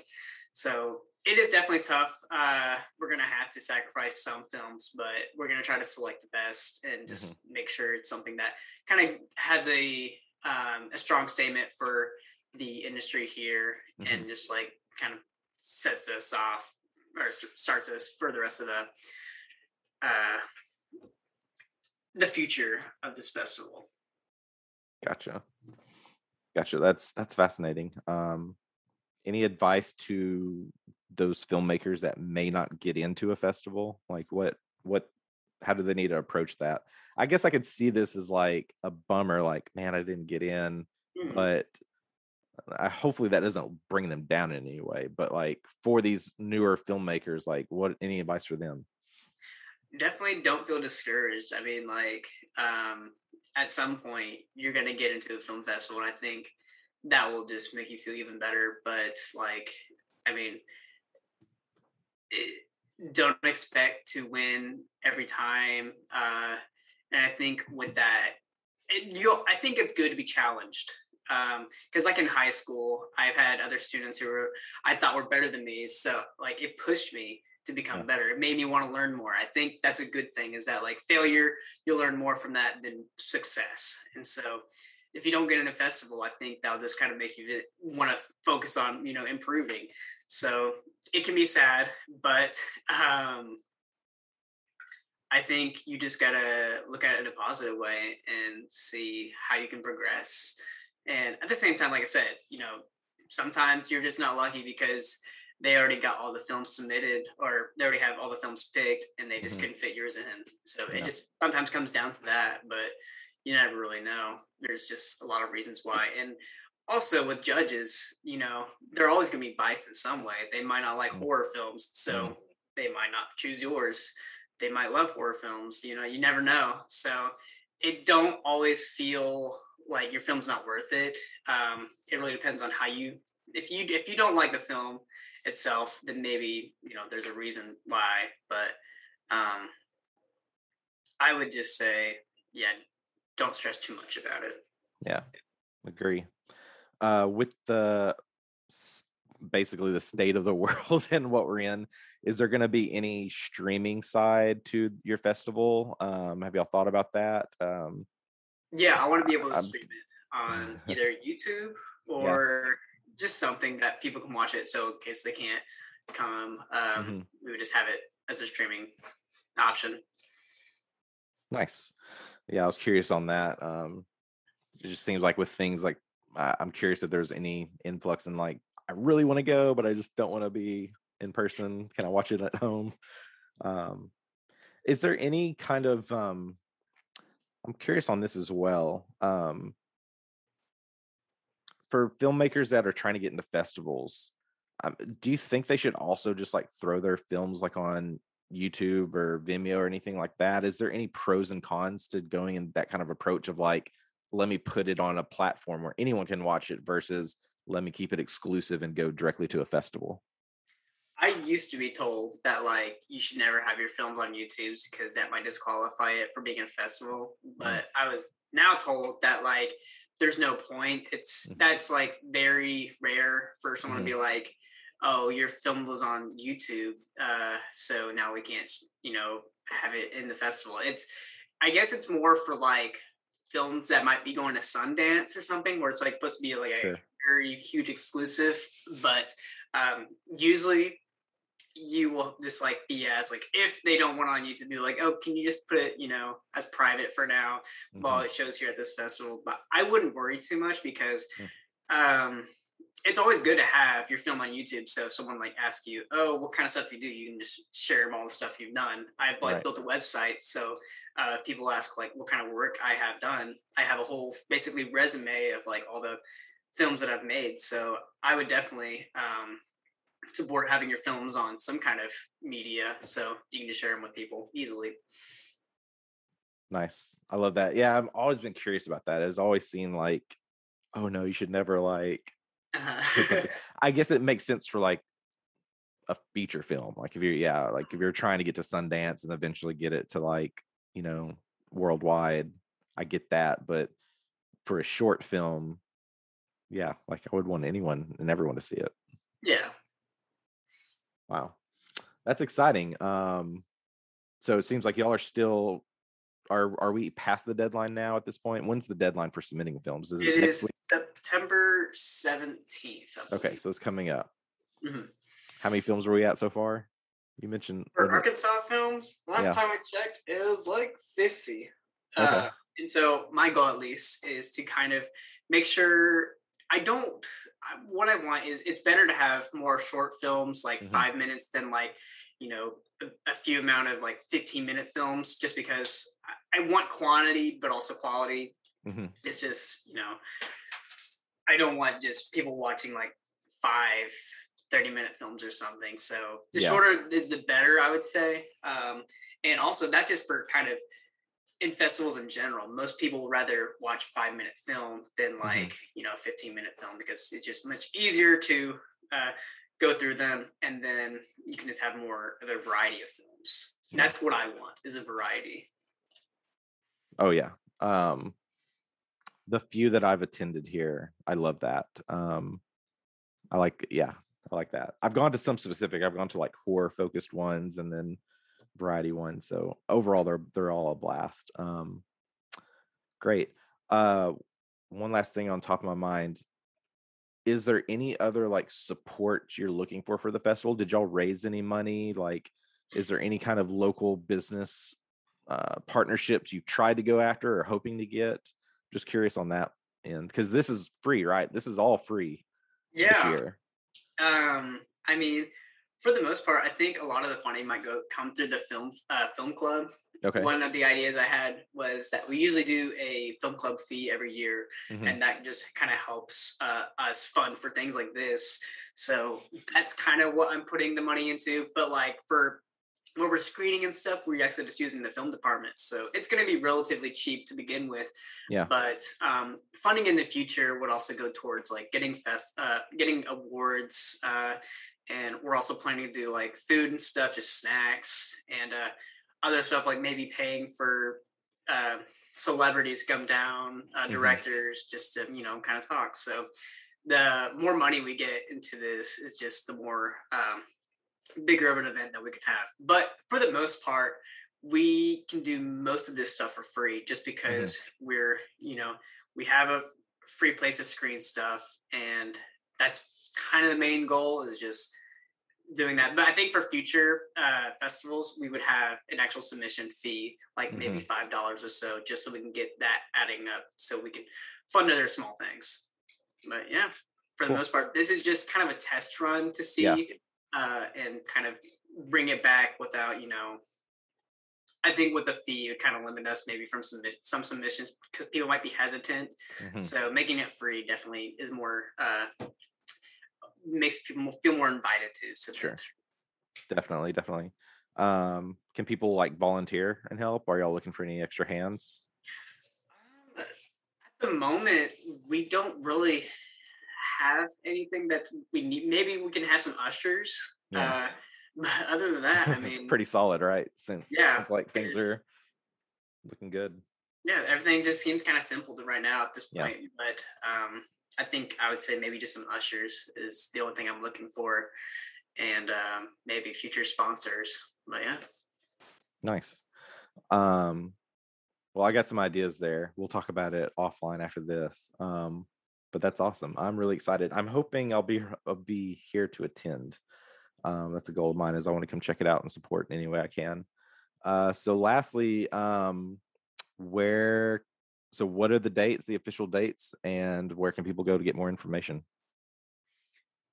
Speaker 3: So it is definitely tough. Uh, we're gonna have to sacrifice some films, but we're gonna try to select the best and just make sure it's something that kind of has a um, a strong statement for the industry here, and just like kind of sets us off or st- starts us for the rest of the uh, the future of this festival.
Speaker 2: Gotcha. Gotcha. That's that's fascinating. Um any advice to those filmmakers that may not get into a festival? Like what what how do they need to approach that? I guess I could see this as like a bummer, like, man, I didn't get in,
Speaker 3: Mhm.
Speaker 2: but I, hopefully that doesn't bring them down in any way. But like for these newer filmmakers, like what any advice for them?
Speaker 3: definitely don't feel discouraged. I mean, like, um, at some point you're gonna get into a film festival, and I think that will just make you feel even better. But like, I mean, it, don't expect to win every time. Uh, and I think with that, you, I think it's good to be challenged. Because like in high school, I've had other students who were I thought were better than me, so like it pushed me to become
Speaker 2: Yeah.
Speaker 3: better. It made me want to learn more. I think that's a good thing. Is that like failure, you'll learn more from that than success. And so, if you don't get in a festival, I think that'll just kind of make you want to focus on you know improving. So it can be sad, but um, I think you just gotta look at it in a positive way and see how you can progress. And at the same time, like I said, you know, sometimes you're just not lucky because they already got all the films submitted or they already have all the films picked and they just
Speaker 2: Mhm.
Speaker 3: couldn't fit yours in. So
Speaker 2: Yeah.
Speaker 3: it just sometimes comes down to that, but you never really know. There's just a lot of reasons why. And also with judges, you know, they're always going to be biased in some way. They might not like
Speaker 2: Mm.
Speaker 3: horror films, so they might not choose yours. They might love horror films. You know, you never know. So it don't always feel like your film's not worth it. Um, it really depends on how you. If you if you don't like the film itself, then maybe you know there's a reason why. But um, I would just say, yeah, don't stress too much about it.
Speaker 2: Yeah, agree. Uh, with the basically the state of the world and what we're in, is there going to be any streaming side to your festival? Um, have y'all thought about that? Um,
Speaker 3: Yeah, I want to be able to
Speaker 2: I'm-
Speaker 3: stream it on either YouTube or just something that people can watch it. So in case they can't come, um,
Speaker 2: Mhm.
Speaker 3: we would just have it as a streaming option.
Speaker 2: Nice. Yeah, I was curious on that. Um, it just seems like with things like I I'm curious if there's any influx in like I really want to go, but I just don't want to be in person. Can I watch it at home? Um, is there any kind of um, I'm curious on this as well. Um, for filmmakers that are trying to get into festivals, um, do you think they should also just like throw their films like on YouTube or Vimeo or anything like that? Is there any pros and cons to going in that kind of approach of like, let me put it on a platform where anyone can watch it versus let me keep it exclusive and go directly to a festival?
Speaker 3: I used to be told that like you should never have your films on YouTube because that might disqualify it for being in a festival. But I was now told that like there's no point. It's
Speaker 2: Mhm.
Speaker 3: that's like very rare for someone to be like, "Oh, your film was on YouTube, uh, so now we can't, you know, have it in the festival." It's, I guess, it's more for like films that might be going to Sundance or something, where it's like supposed to be like a very huge exclusive, but um, usually you will just like be as like if they don't want on YouTube, be like, oh, can you just put it, you know, as private for now while
Speaker 2: Mhm.
Speaker 3: it shows here at this festival. But I wouldn't worry too much because
Speaker 2: Mm.
Speaker 3: um it's always good to have your film on YouTube. So if someone like asks you, oh, what kind of stuff you do, you can just share them all the stuff you've done. I've like
Speaker 2: Right.
Speaker 3: built a website, so uh, if people ask like what kind of work I have done, I have a whole basically resume of like all the films that I've made. So I would definitely um, support having your films on some kind of media, so you can just share them with people easily.
Speaker 2: Nice. I love that. Yeah, I've always been curious about that. It's always seemed like, oh no, you should never like.
Speaker 3: Uh,
Speaker 2: I guess it makes sense for like a feature film. Like if you're, yeah, like if you're trying to get to Sundance and eventually get it to like, you know, worldwide, I get that. But for a short film, yeah, like I would want anyone and everyone to see it.
Speaker 3: yeah.
Speaker 2: Wow. That's exciting. Um, so it seems like y'all are still are are we past the deadline now at this point? When's the deadline for submitting films? Is it,
Speaker 3: It is
Speaker 2: week?
Speaker 3: September seventeenth.
Speaker 2: Okay, so it's coming up.
Speaker 3: Mhm.
Speaker 2: How many films were we at so far? You mentioned
Speaker 3: For
Speaker 2: it-
Speaker 3: Arkansas films, last
Speaker 2: Yeah.
Speaker 3: time I checked, it was like fifty.
Speaker 2: Okay.
Speaker 3: Uh, and so my goal, at least, is to kind of make sure I don't what I want is it's better to have more short films like
Speaker 2: Mhm.
Speaker 3: five minutes than like you know a, a few amount of like 15 minute films just because I, I want quantity but also quality
Speaker 2: Mhm.
Speaker 3: it's just you know i don't want just people watching like five 30 minute films or something so the
Speaker 2: Yeah.
Speaker 3: shorter is the better i would say um and also that's just for kind of in festivals in general most people would rather watch five minute film than
Speaker 2: Mm-hmm.
Speaker 3: like you know a 15 minute film because it's just much easier to uh, go through them and then you can just have more of a variety of films
Speaker 2: Yeah.
Speaker 3: that's what i want is a variety
Speaker 2: Oh yeah. Um the few that I've attended here, I love that. Um I like yeah, I like that. I've gone to some specific. I've gone to like horror focused ones and then variety one. So overall they're they're all a blast. Um great. Uh one last thing on top of my mind. Is there any other like support you're looking for for the festival? Did y'all raise any money? Like is there any kind of local business uh, partnerships you've tried to go after or hoping to get? Just curious on that end because this is free, right? This is all free this
Speaker 3: yeah
Speaker 2: year.
Speaker 3: Um, I mean, for the most part, I think a lot of the funding might go come through the film uh, film club.
Speaker 2: Okay.
Speaker 3: One of the ideas I had was that we usually do a film club fee every year,
Speaker 2: Mhm.
Speaker 3: and that just kind of helps uh, us fund for things like this. So that's kind of what I'm putting the money into. But like for when we're screening and stuff, we're actually just using the film department, so it's going to be relatively cheap to begin with.
Speaker 2: Yeah.
Speaker 3: But um, funding in the future would also go towards like getting fest, uh, getting awards, uh, and we're also planning to do like food and stuff, just snacks and uh, other stuff like maybe paying for uh, celebrities come down, uh,
Speaker 2: Mhm.
Speaker 3: directors, just to you know kind of talk. So the more money we get into this is just the more um, bigger of an event that we could have. But for the most part, we can do most of this stuff for free just because we're, you know, we have a free place to screen stuff and that's kind of the main goal is just doing that. But I think for future uh, festivals, we would have an actual submission fee, like maybe five dollars or so, just so we can get that adding up, so we can fund other small things. But yeah, for the
Speaker 2: Cool.
Speaker 3: most part, this is just kind of a test run to see
Speaker 2: Yeah.
Speaker 3: uh, and kind of bring it back without, you know. I think with the fee, it kind of limit us maybe from submit some submissions because people might be hesitant.
Speaker 2: Mhm.
Speaker 3: So making it free definitely is more uh, makes people feel more invited to.
Speaker 2: Sure. Definitely, definitely. Um, can people like volunteer and help? Are y'all looking for any extra hands?
Speaker 3: Um, At the moment, we don't really have anything that we need. Maybe we can have some ushers.
Speaker 2: Yeah.
Speaker 3: Uh, but other than that, I
Speaker 2: It's
Speaker 3: mean,
Speaker 2: pretty solid, right? Since
Speaker 3: Yeah,
Speaker 2: sounds like things are looking good.
Speaker 3: yeah, everything just seems kind of simple to right now at this point.
Speaker 2: Yeah.
Speaker 3: point. But um, I think I would say maybe just some ushers is the only thing I'm looking for, and um, maybe future sponsors. But yeah.
Speaker 2: Nice. Um, well, I got some ideas there. We'll talk about it offline after this. Um, but that's awesome. I'm really excited. I'm hoping I'll be I'll be here to attend. Um, that's a goal of mine. Is I want to come check it out and support in any way I can. Uh, so, lastly, um, where? So, what are the dates, the official dates, and where can people go to get more information?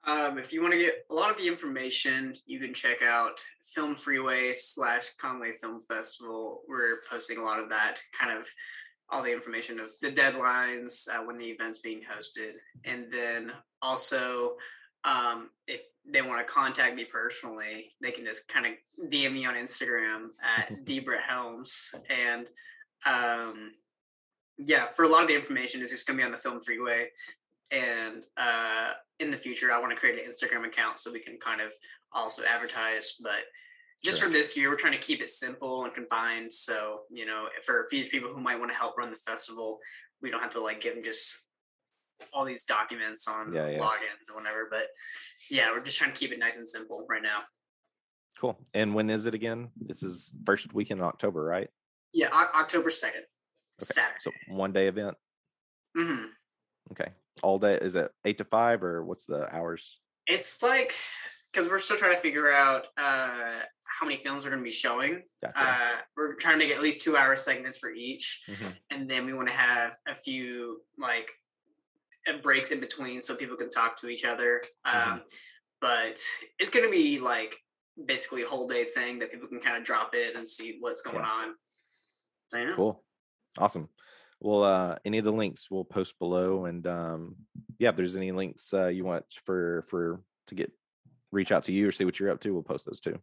Speaker 3: Um, if you want to get a lot of the information, you can check out FilmFreeway slash Conway Film Festival. We're posting a lot of that, kind of all the information of the deadlines, uh, when the event's being hosted, and then also um, if they want to contact me personally, they can just kind of DM me on Instagram at Debra Helms, and um, yeah, for a lot of the information, it's just gonna be on the FilmFreeway and uh, in the future i want to create an instagram account so we can kind of also advertise but just
Speaker 2: Sure.
Speaker 3: for this year we're trying to keep it simple and confined so you know for future people who might want to help run the festival we don't have to like give them just all these documents on
Speaker 2: Yeah, yeah.
Speaker 3: logins or whatever but yeah we're just trying to keep it nice and simple right now
Speaker 2: Cool. And when is it again? This is first weekend in October, right?
Speaker 3: yeah o- october 2nd
Speaker 2: Okay.
Speaker 3: saturday
Speaker 2: So one day event.
Speaker 3: hmm
Speaker 2: Okay. All day. Is it eight to five or what's the hours?
Speaker 3: it's like because we're still trying to figure out uh, how many films we're going to be showing
Speaker 2: Gotcha.
Speaker 3: uh, we're trying to make at least two hour segments for each
Speaker 2: Mhm.
Speaker 3: and then we want to have a few like breaks in between so people can talk to each other.
Speaker 2: Mhm.
Speaker 3: Um, but it's going to be like basically a whole day thing that people can kind of drop in and see what's going
Speaker 2: Yeah.
Speaker 3: on. So, yeah.
Speaker 2: Cool. Awesome. Well, uh, any of the links we'll post below, and um, yeah, if there's any links uh, you want for for to get reach out to you or see what you're up to, we'll post those too.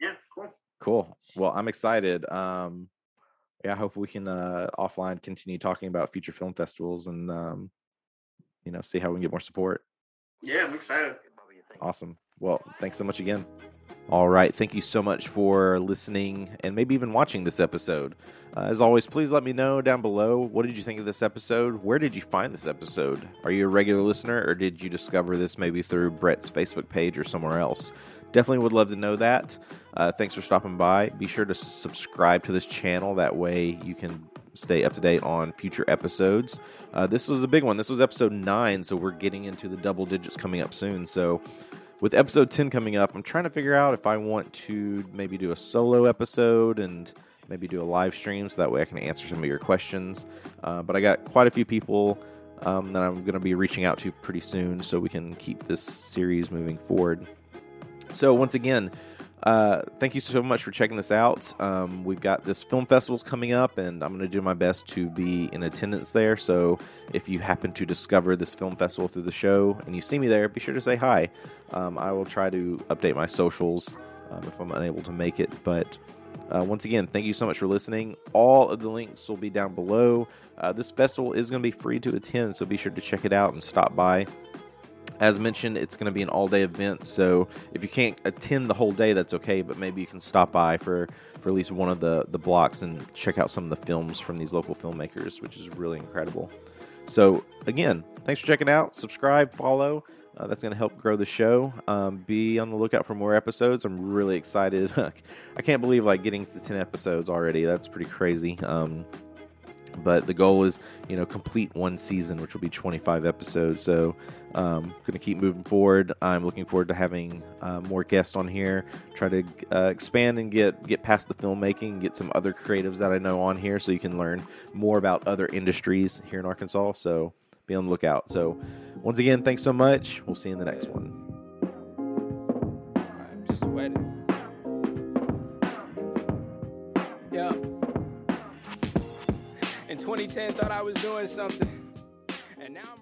Speaker 3: Yeah, cool.
Speaker 2: Cool. Well, I'm excited. Um, yeah, I hope we can uh, offline continue talking about future film festivals and um, you know see how we can get more support.
Speaker 3: Yeah, I'm excited.
Speaker 1: Bubba, you thinking?
Speaker 2: Awesome. Well, thanks so much again. All right. Thank you so much for listening and maybe even watching this episode. Uh, as always, please let me know down below what did you think of this episode? Where did you find this episode? Are you a regular listener or did you discover this maybe through Brett's Facebook page or somewhere else? Definitely would love to know that. Uh, thanks for stopping by. Be sure to subscribe to this channel. That way you can stay up to date on future episodes. Uh, this was a big one. This was episode nine, so we're getting into the double digits coming up soon. So with episode 10 coming up, I'm trying to figure out if I want to maybe do a solo episode and maybe do a live stream so that way I can answer some of your questions. Uh, but I got quite a few people um, that I'm going to be reaching out to pretty soon so we can keep this series moving forward. So, once again, uh, thank you so much for checking this out. Um, we've got this film festivals coming up, and I'm going to do my best to be in attendance there. So, if you happen to discover this film festival through the show and you see me there, be sure to say hi. Um, I will try to update my socials um, if I'm unable to make it. But uh, once again, thank you so much for listening. All of the links will be down below. Uh, this festival is going to be free to attend, so be sure to check it out and stop by. As mentioned, it's going to be an all day event, so if you can't attend the whole day, that's okay, but maybe you can stop by for, for at least one of the, the blocks and check out some of the films from these local filmmakers, which is really incredible. So, again, thanks for checking out. Subscribe, follow. Uh, that's going to help grow the show. Um, be on the lookout for more episodes. I'm really excited. I can't believe like getting to 10 episodes already. That's pretty crazy. Um, but the goal is, you know, complete one season, which will be 25 episodes. So, um, going to keep moving forward. I'm looking forward to having uh, more guests on here. Try to uh, expand and get get past the filmmaking, get some other creatives that I know on here, so you can learn more about other industries here in Arkansas. So, be on the lookout. So, once again, thanks so much. We'll see you in the next one.
Speaker 4: I'm sweating. Yeah. In 2010, thought I was doing something, and now I'm.